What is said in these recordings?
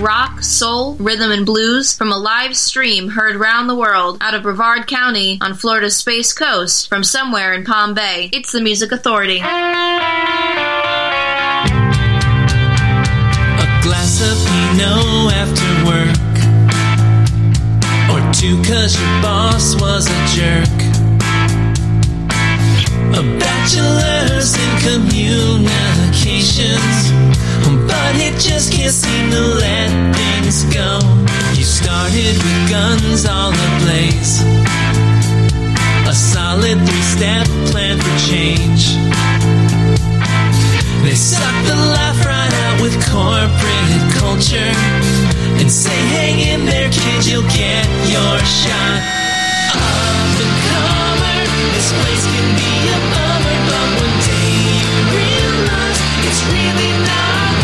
rock, soul, rhythm, and blues from a live stream heard round the world out of Brevard County on Florida's Space Coast from somewhere in Palm Bay. It's the Music Authority. A glass of Pinot after work. Or two cause your boss was a jerk. A bachelor's in communications. But it just can't seem to let things go. You started with guns all ablaze. A solid three step plan for change. They suck the life right out with corporate culture and say, hang in there, kid, you'll get your shot. Up and comer, this place can be a bummer, but one day you realize it's really not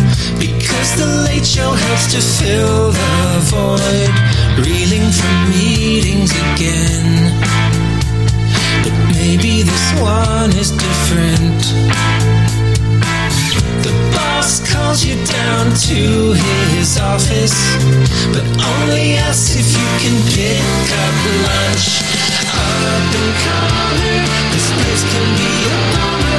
because the late show helps to fill the void. Reeling from meetings again. But maybe this one is different. The boss calls you down to his office, but only asks if you can pick up lunch. Up and comer, this place can be a bummer,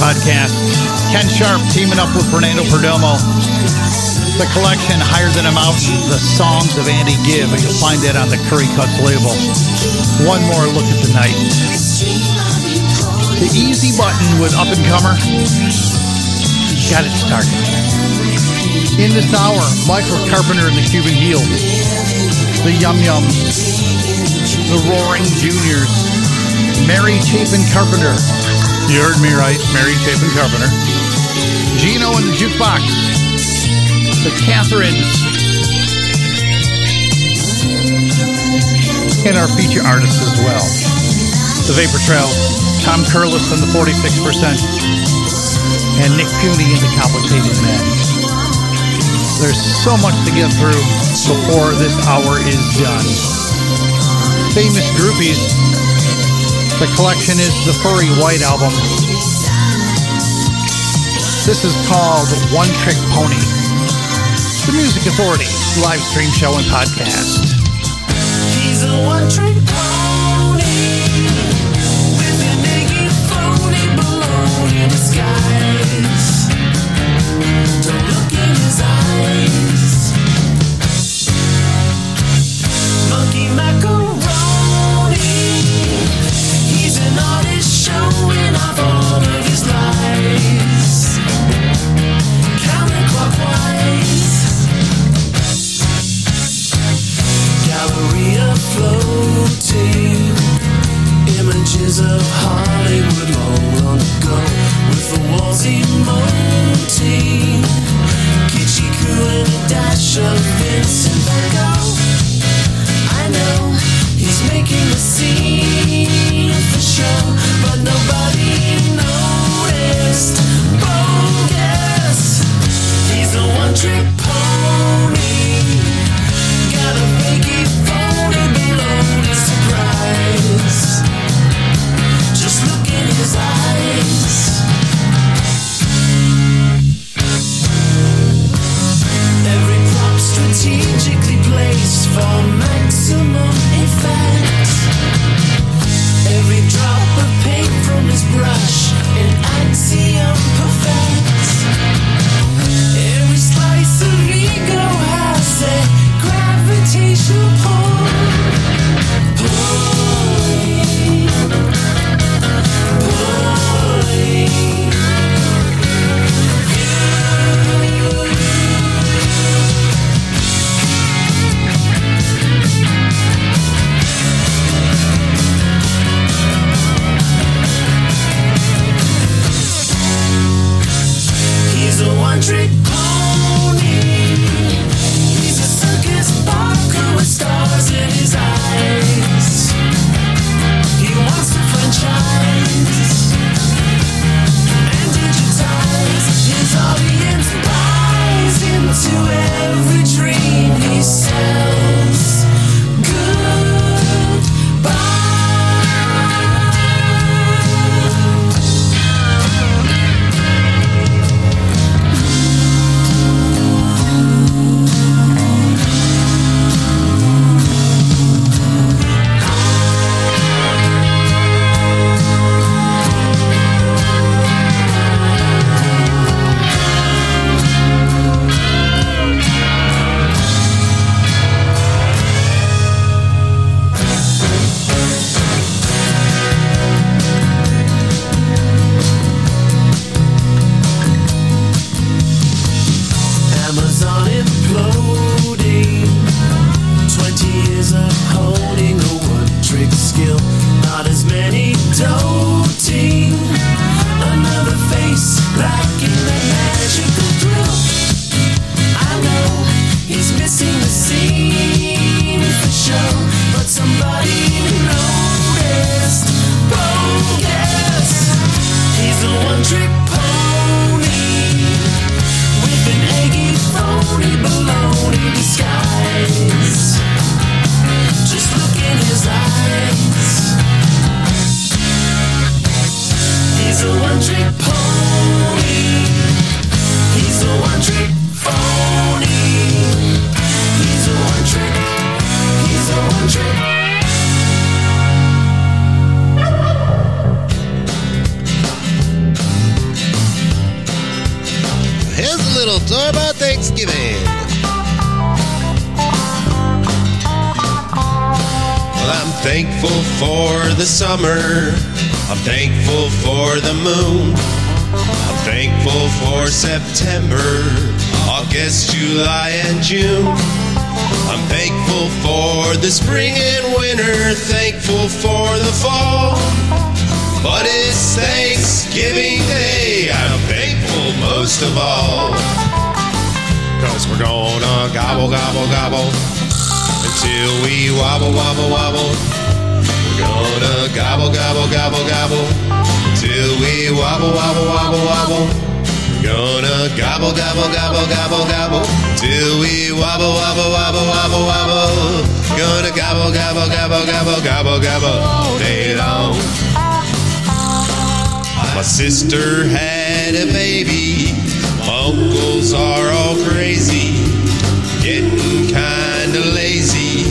podcast. Ken Sharp teaming up with Fernando Perdomo. The collection Higher Than a Mountain, the songs of Andy Gibb. You'll find that on the Curry Cuts label. One more look at the night. The easy button with Up and Comer got it started. In this hour, Michael Carpenter and the Cuban Heels, the Yum Yums, the Roaring Juniors, Mary Chapin Carpenter. You heard me right, Mary Chapin Carpenter. Gino and the Jukebox, the Catherines, and our feature artists as well. The Vapor Trail, Tom Curless and the 46%, and Nick Piunti and the Complicated Men. There's so much to get through before this hour is done. Famous groupies. The collection is the Furry White album. This is called One Trick Pony. The Music Authority live stream show and podcast. He's a one-trick pony making a scene for show, but nobody September, August, July, and June. I'm thankful for the spring and winter, thankful for the fall. But it's Thanksgiving Day, I'm thankful most of all. Cause we're gonna gobble, gobble, gobble until we wobble, wobble, wobble. We're gonna gobble, gobble, gobble, gobble till we wobble, wobble, wobble, wobble. Gonna gobble, gobble, gobble, gobble, gobble till we wobble, wobble, wobble, wobble, wobble. Gonna gobble, gobble, gobble, gobble, gobble, gobble all day long. My sister had a baby. My uncles are all crazy, getting kinda lazy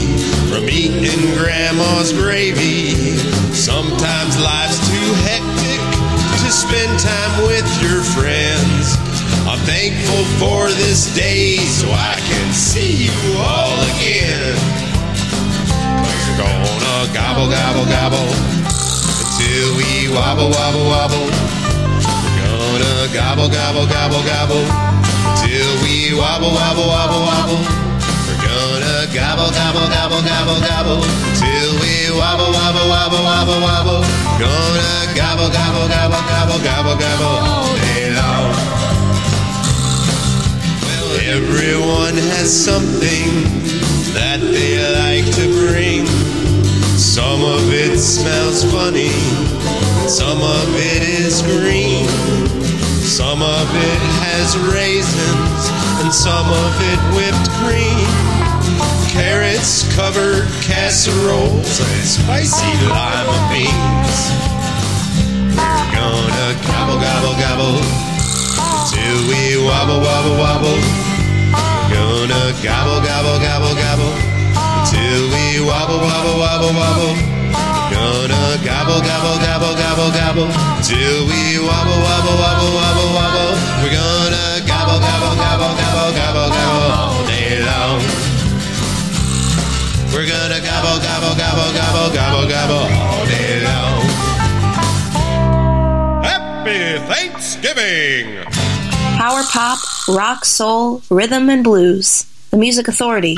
from eating grandma's gravy. Sometimes life's too hectic to spend time with your friends. Thankful for this day so I can see you all again. We're gonna gobble, gobble, gobble until we wobble, wobble, wobble. We're gonna gobble, gobble, gobble, gobble till we wobble, wobble, wobble, wobble. We're gonna gobble, gobble, gobble, gobble, gobble till we wobble, wobble, wobble, wobble, wobble. Gonna gobble, gobble, gobble, gobble, gobble, gobble all day long. Everyone has something that they like to bring. Some of it smells funny, some of it is green, some of it has raisins, and some of it whipped cream. Carrots covered casseroles and spicy lima beans. We're gonna gobble, gobble, gobble till we wobble, wobble, wobble. Gonna gobble, gobble, gobble, gobble till we wobble, wobble, wobble, wobble. We're gonna gobble, gobble, gobble, gobble, gobble till we wobble, wobble, wobble, wobble, wobble. We're gonna gobble, gobble, gobble, gobble, gobble, gobble all day long. We're gonna gobble, gobble, gobble, gobble, gobble, gobble all day long. Happy Thanksgiving! Power pop, rock, soul, rhythm, and blues. The Music Authority.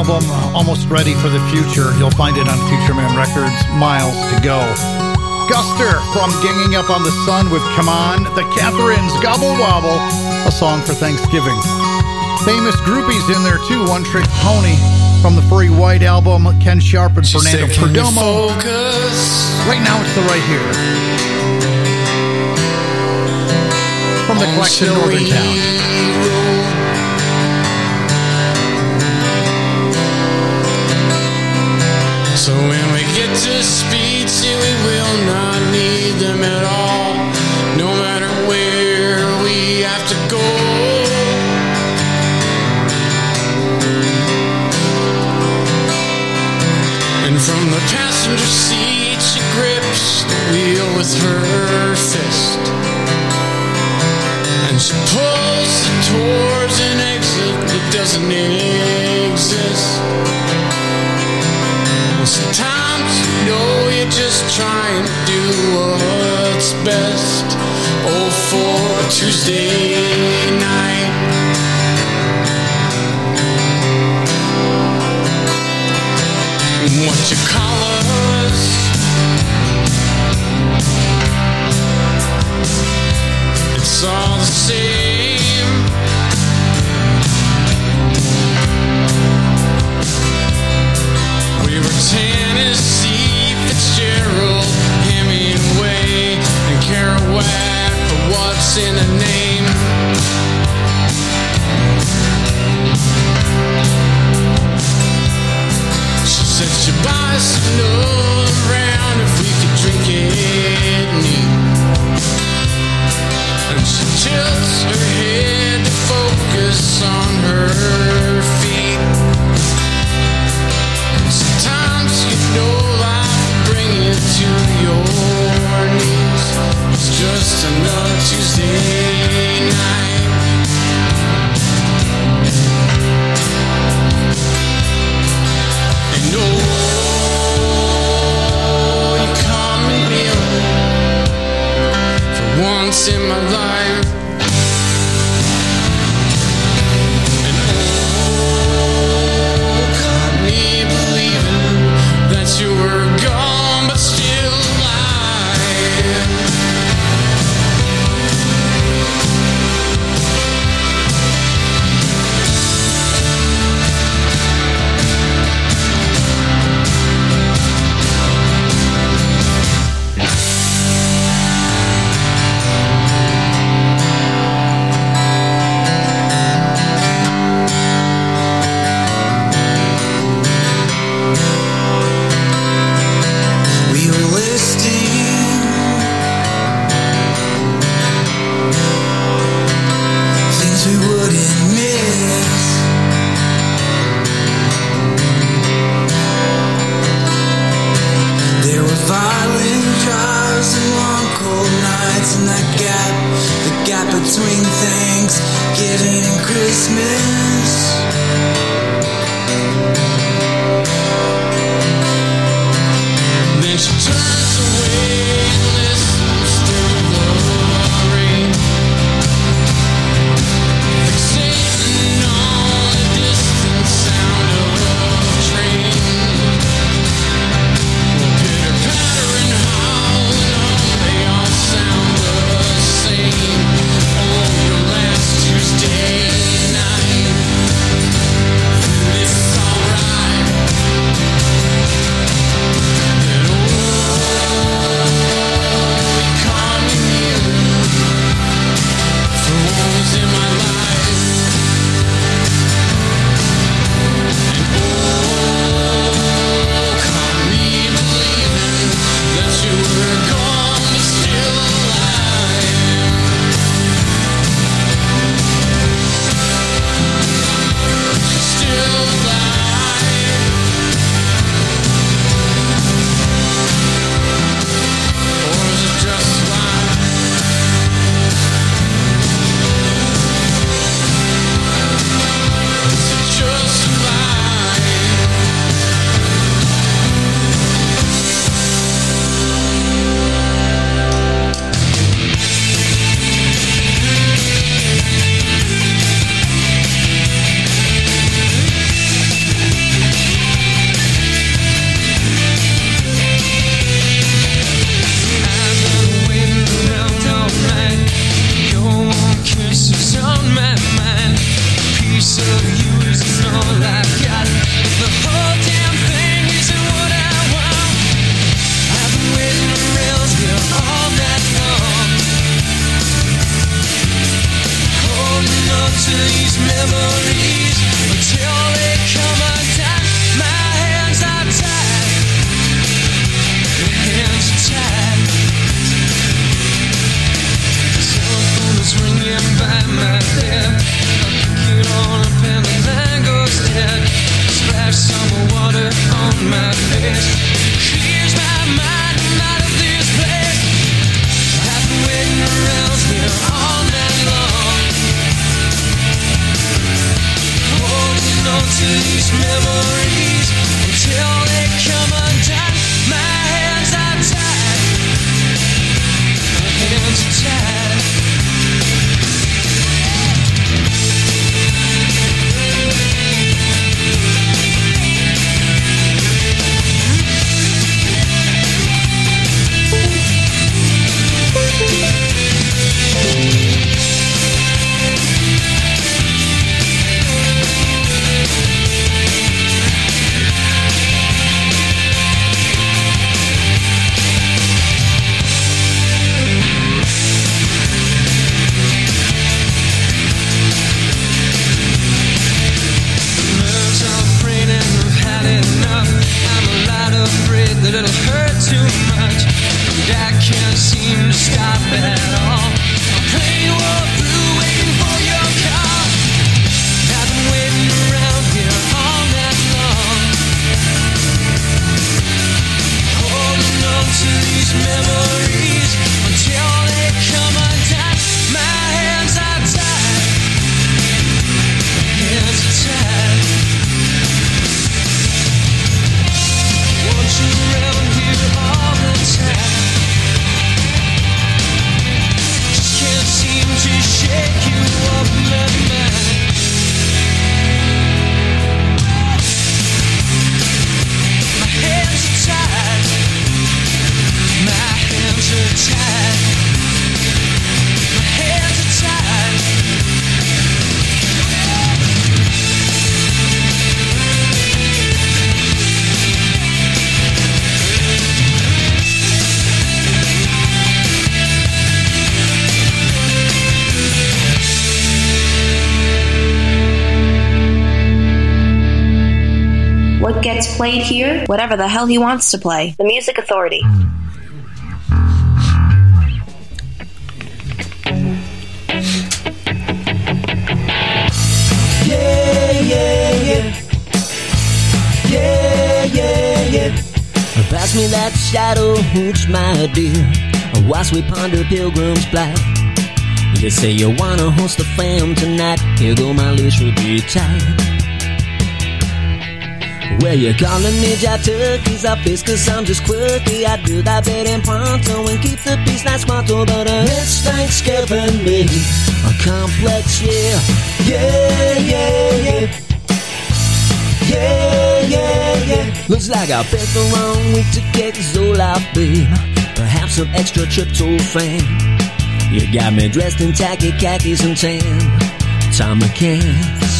Album Almost Ready for the Future. You'll find it on Future Man Records, Miles to Go. Guster from Ganging Up on the Sun with Come On. The Catherines, Gobble Wobble, a song for Thanksgiving. Famous groupies in there too. One Trick Pony from the Furry White album, Ken Sharp and Fernando Perdomo. Right now it's the right here. From the collection Northern Town. So when we get to speech, we will not need them at all. No matter where we have to go. And from the passenger seat, she grips the wheel with her fist. And she pulls towards an exit that doesn't exist. know you're just trying to do what's best. Oh, for Tuesday night. What you call us? It's all the same. in a name. She said she'd buy us another round if we could drink it neat. And she tilts her head to focus on her feet. Sometimes you know life will bring you to your just another Tuesday night. Played here? Whatever the hell he wants to play. The Music Authority. Yeah, yeah, yeah. Yeah, yeah, yeah. Pass me that shadow hooch, my dear. Whilst we ponder pilgrim's plight. You say you wanna host a fam tonight. Here go my leash will be tight. Well, you're calling me Jack Turkey's office cause I'm just quirky. I do that bit in pronto and keep the peace nice pronto. But uh, it's Thanksgiving me. A complex, yeah. Yeah, yeah, yeah. Yeah, yeah, yeah. Looks like I picked the wrong week to get Zoloft, babe. Perhaps some extra tryptophan. You got me dressed in tacky khakis and tan. Thom McAn's.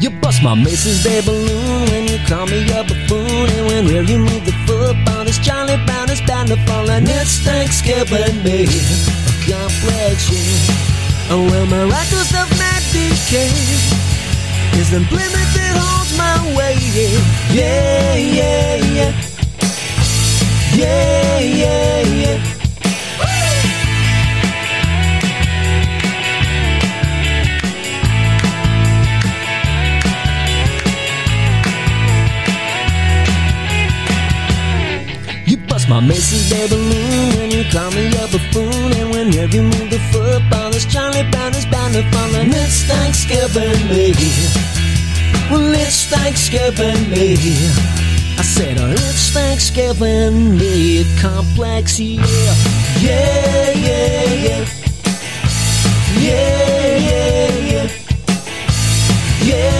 You bust my Macy's Day balloon when you call me a buffoon. And when will you move the football? This Charlie Brown is bound to fall. And it's Thanksgiving Day. A complex, yeah. Oh, well, my records of mad decay is the limit that holds my way. Yeah, yeah, yeah. Yeah, yeah, yeah. Balloon when you call me a buffoon. And whenever you move the football, this Charlie Brown is bound to fall. And it's Thanksgiving Day. Well, it's Thanksgiving Day. I said, oh, it's Thanksgiving Day. Complex. Yeah, yeah, yeah. Yeah, yeah, yeah. Yeah, yeah,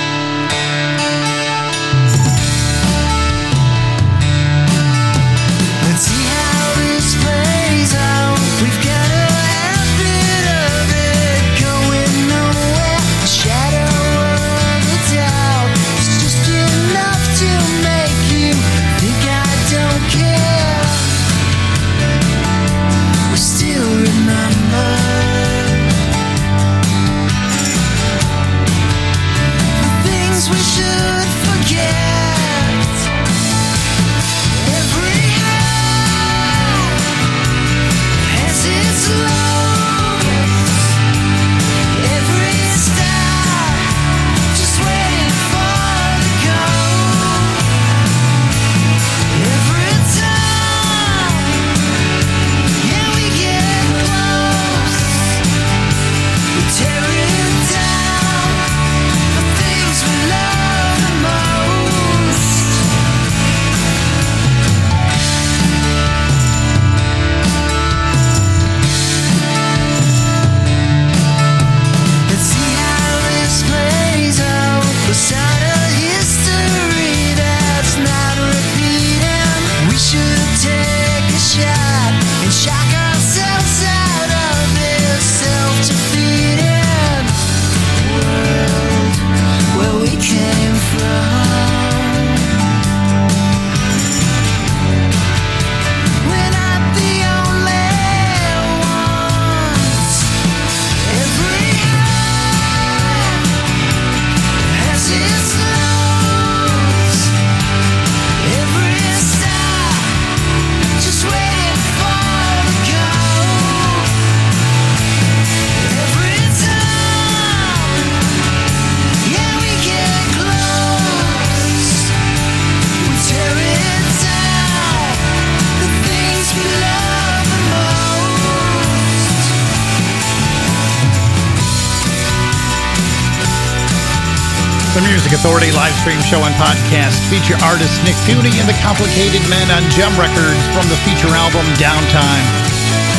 Live stream show and podcast feature artist Nick Piunti and the Complicated Men on Jem Records from the feature album Downtime.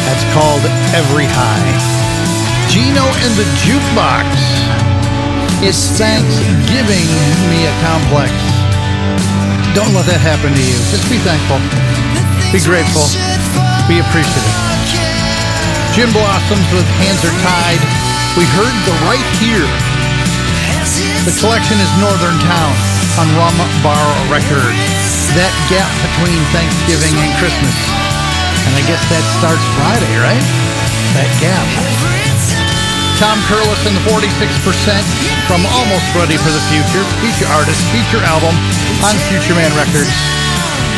That's called Every High. Gino and the Jukebox. It's Thanksgiving, me a Complex. Don't let that happen to you. Just be thankful. Be grateful. Be appreciative. Jim Blossoms with Hands Are Tied. We heard the right here. The collection is Northern Town on Rum Bar Records. That gap between Thanksgiving and Christmas. And I guess that starts Friday, right? That gap. Tom Curless and the 46% from Almost Ready for the Future, feature artist, feature album on Future Man Records.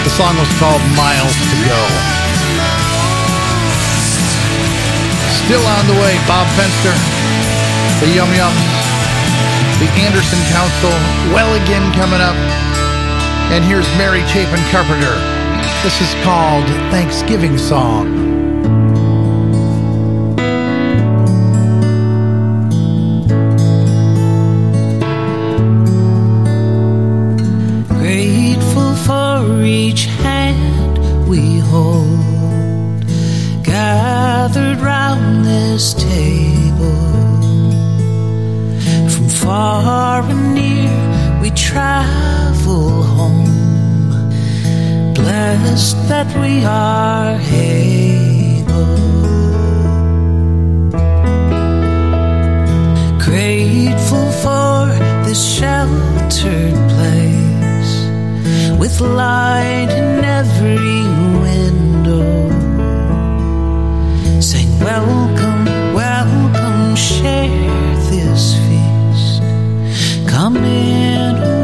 The song was called Miles to Go. Still on the way, Bob Fenster, the Yum Yums, the Anderson Council, Well Again coming up. And here's Mary Chapin Carpenter. This is called Thanksgiving Song. Grateful for each hand we hold, gathered round this table. Far and near, we travel home, blessed that we are able. Grateful for this sheltered place with light in every window. Saying, Welcome, welcome, share. Coming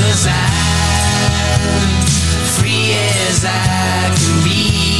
Cause I'm free as I can be.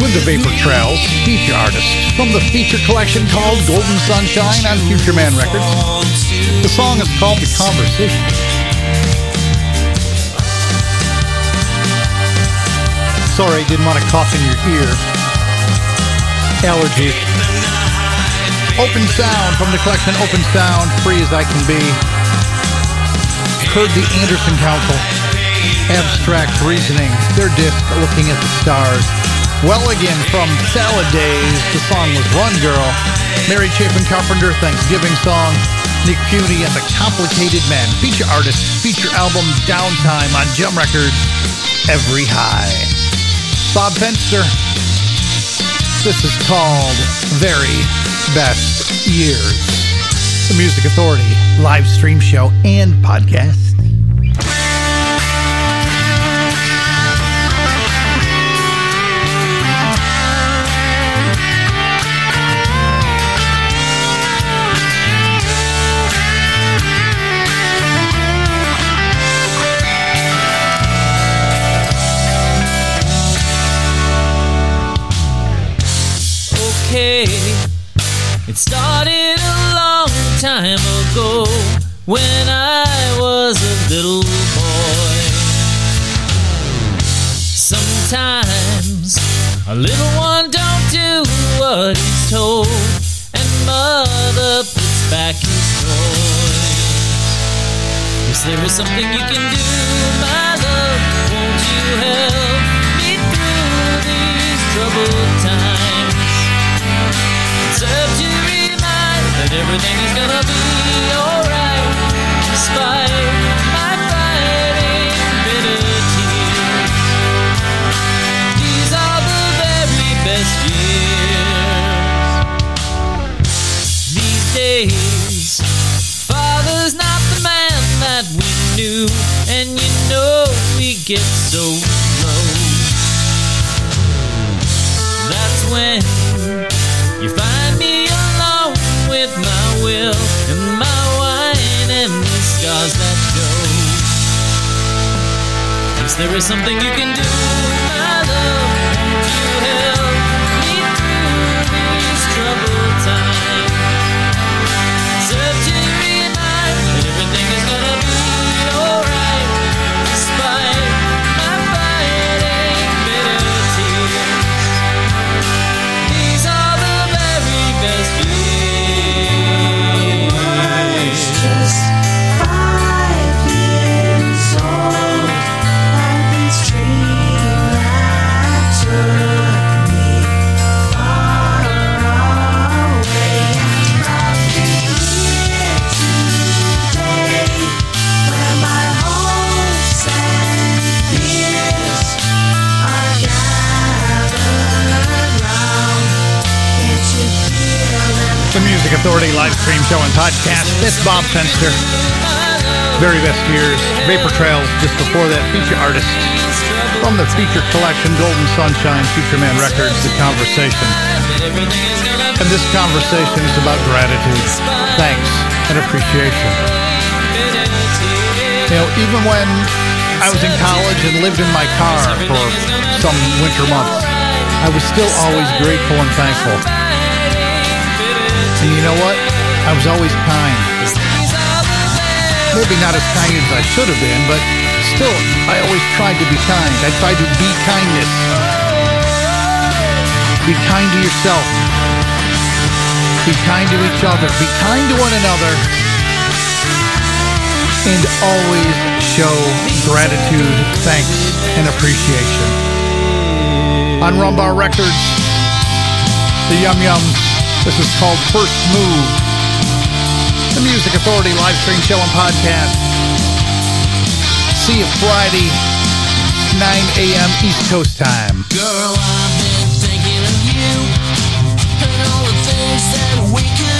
With the Vapor Trails feature artist from the feature collection called Golden Sunshine on Future Man Records. The song is called The Conversation. Sorry, didn't want to cough in your ear. Allergies. Open Sound from the collection Open Sound, Free as I Can Be. Heard the Anderson Council. Abstract Reasoning, their disc Looking at the Stars. Well again from Salad Days, the song was Run Girl. Mary Chapin Carpenter, Thanksgiving song. Nick Piunti and the Complicated Men, feature artist, feature album Downtime on Jem Records, Every High. Bob Fenster, this is called Very Best Years. The Music Authority live stream show and podcast. Started a long time ago when I was a little boy. Sometimes a little one don't do what he's told, and mother puts back his toys. Yes, there is something you can do, my love. Won't you help me through these troubled times? That everything is gonna be alright despite my fighting bitter tears. These are the very best years. These days, father's not the man that we knew, and you know we get so low. That's when with my will and my wine and the scars that show. Yes, there is something you can do, Authority live stream show and podcast. This Bob Fenster. Very best years. Vapor Trails just before that feature artist from the feature collection Golden Sunshine Future Man Records, The Conversation. And this conversation is about gratitude, thanks, and appreciation. You know, even when I was in college and lived in my car for some winter months, I was still always grateful and thankful. And you know what? I was always kind. Maybe not as kind as I should have been, but still, I always tried to be kind. I tried to be kindness. Be kind to yourself. Be kind to each other. Be kind to one another. And always show gratitude, thanks, and appreciation. On Rumbar Records, the Yum Yums, this is called First Move. The Music Authority live stream show and podcast. See you Friday, 9 a.m. East Coast time. Girl, I've been thinking of you and all the things that we could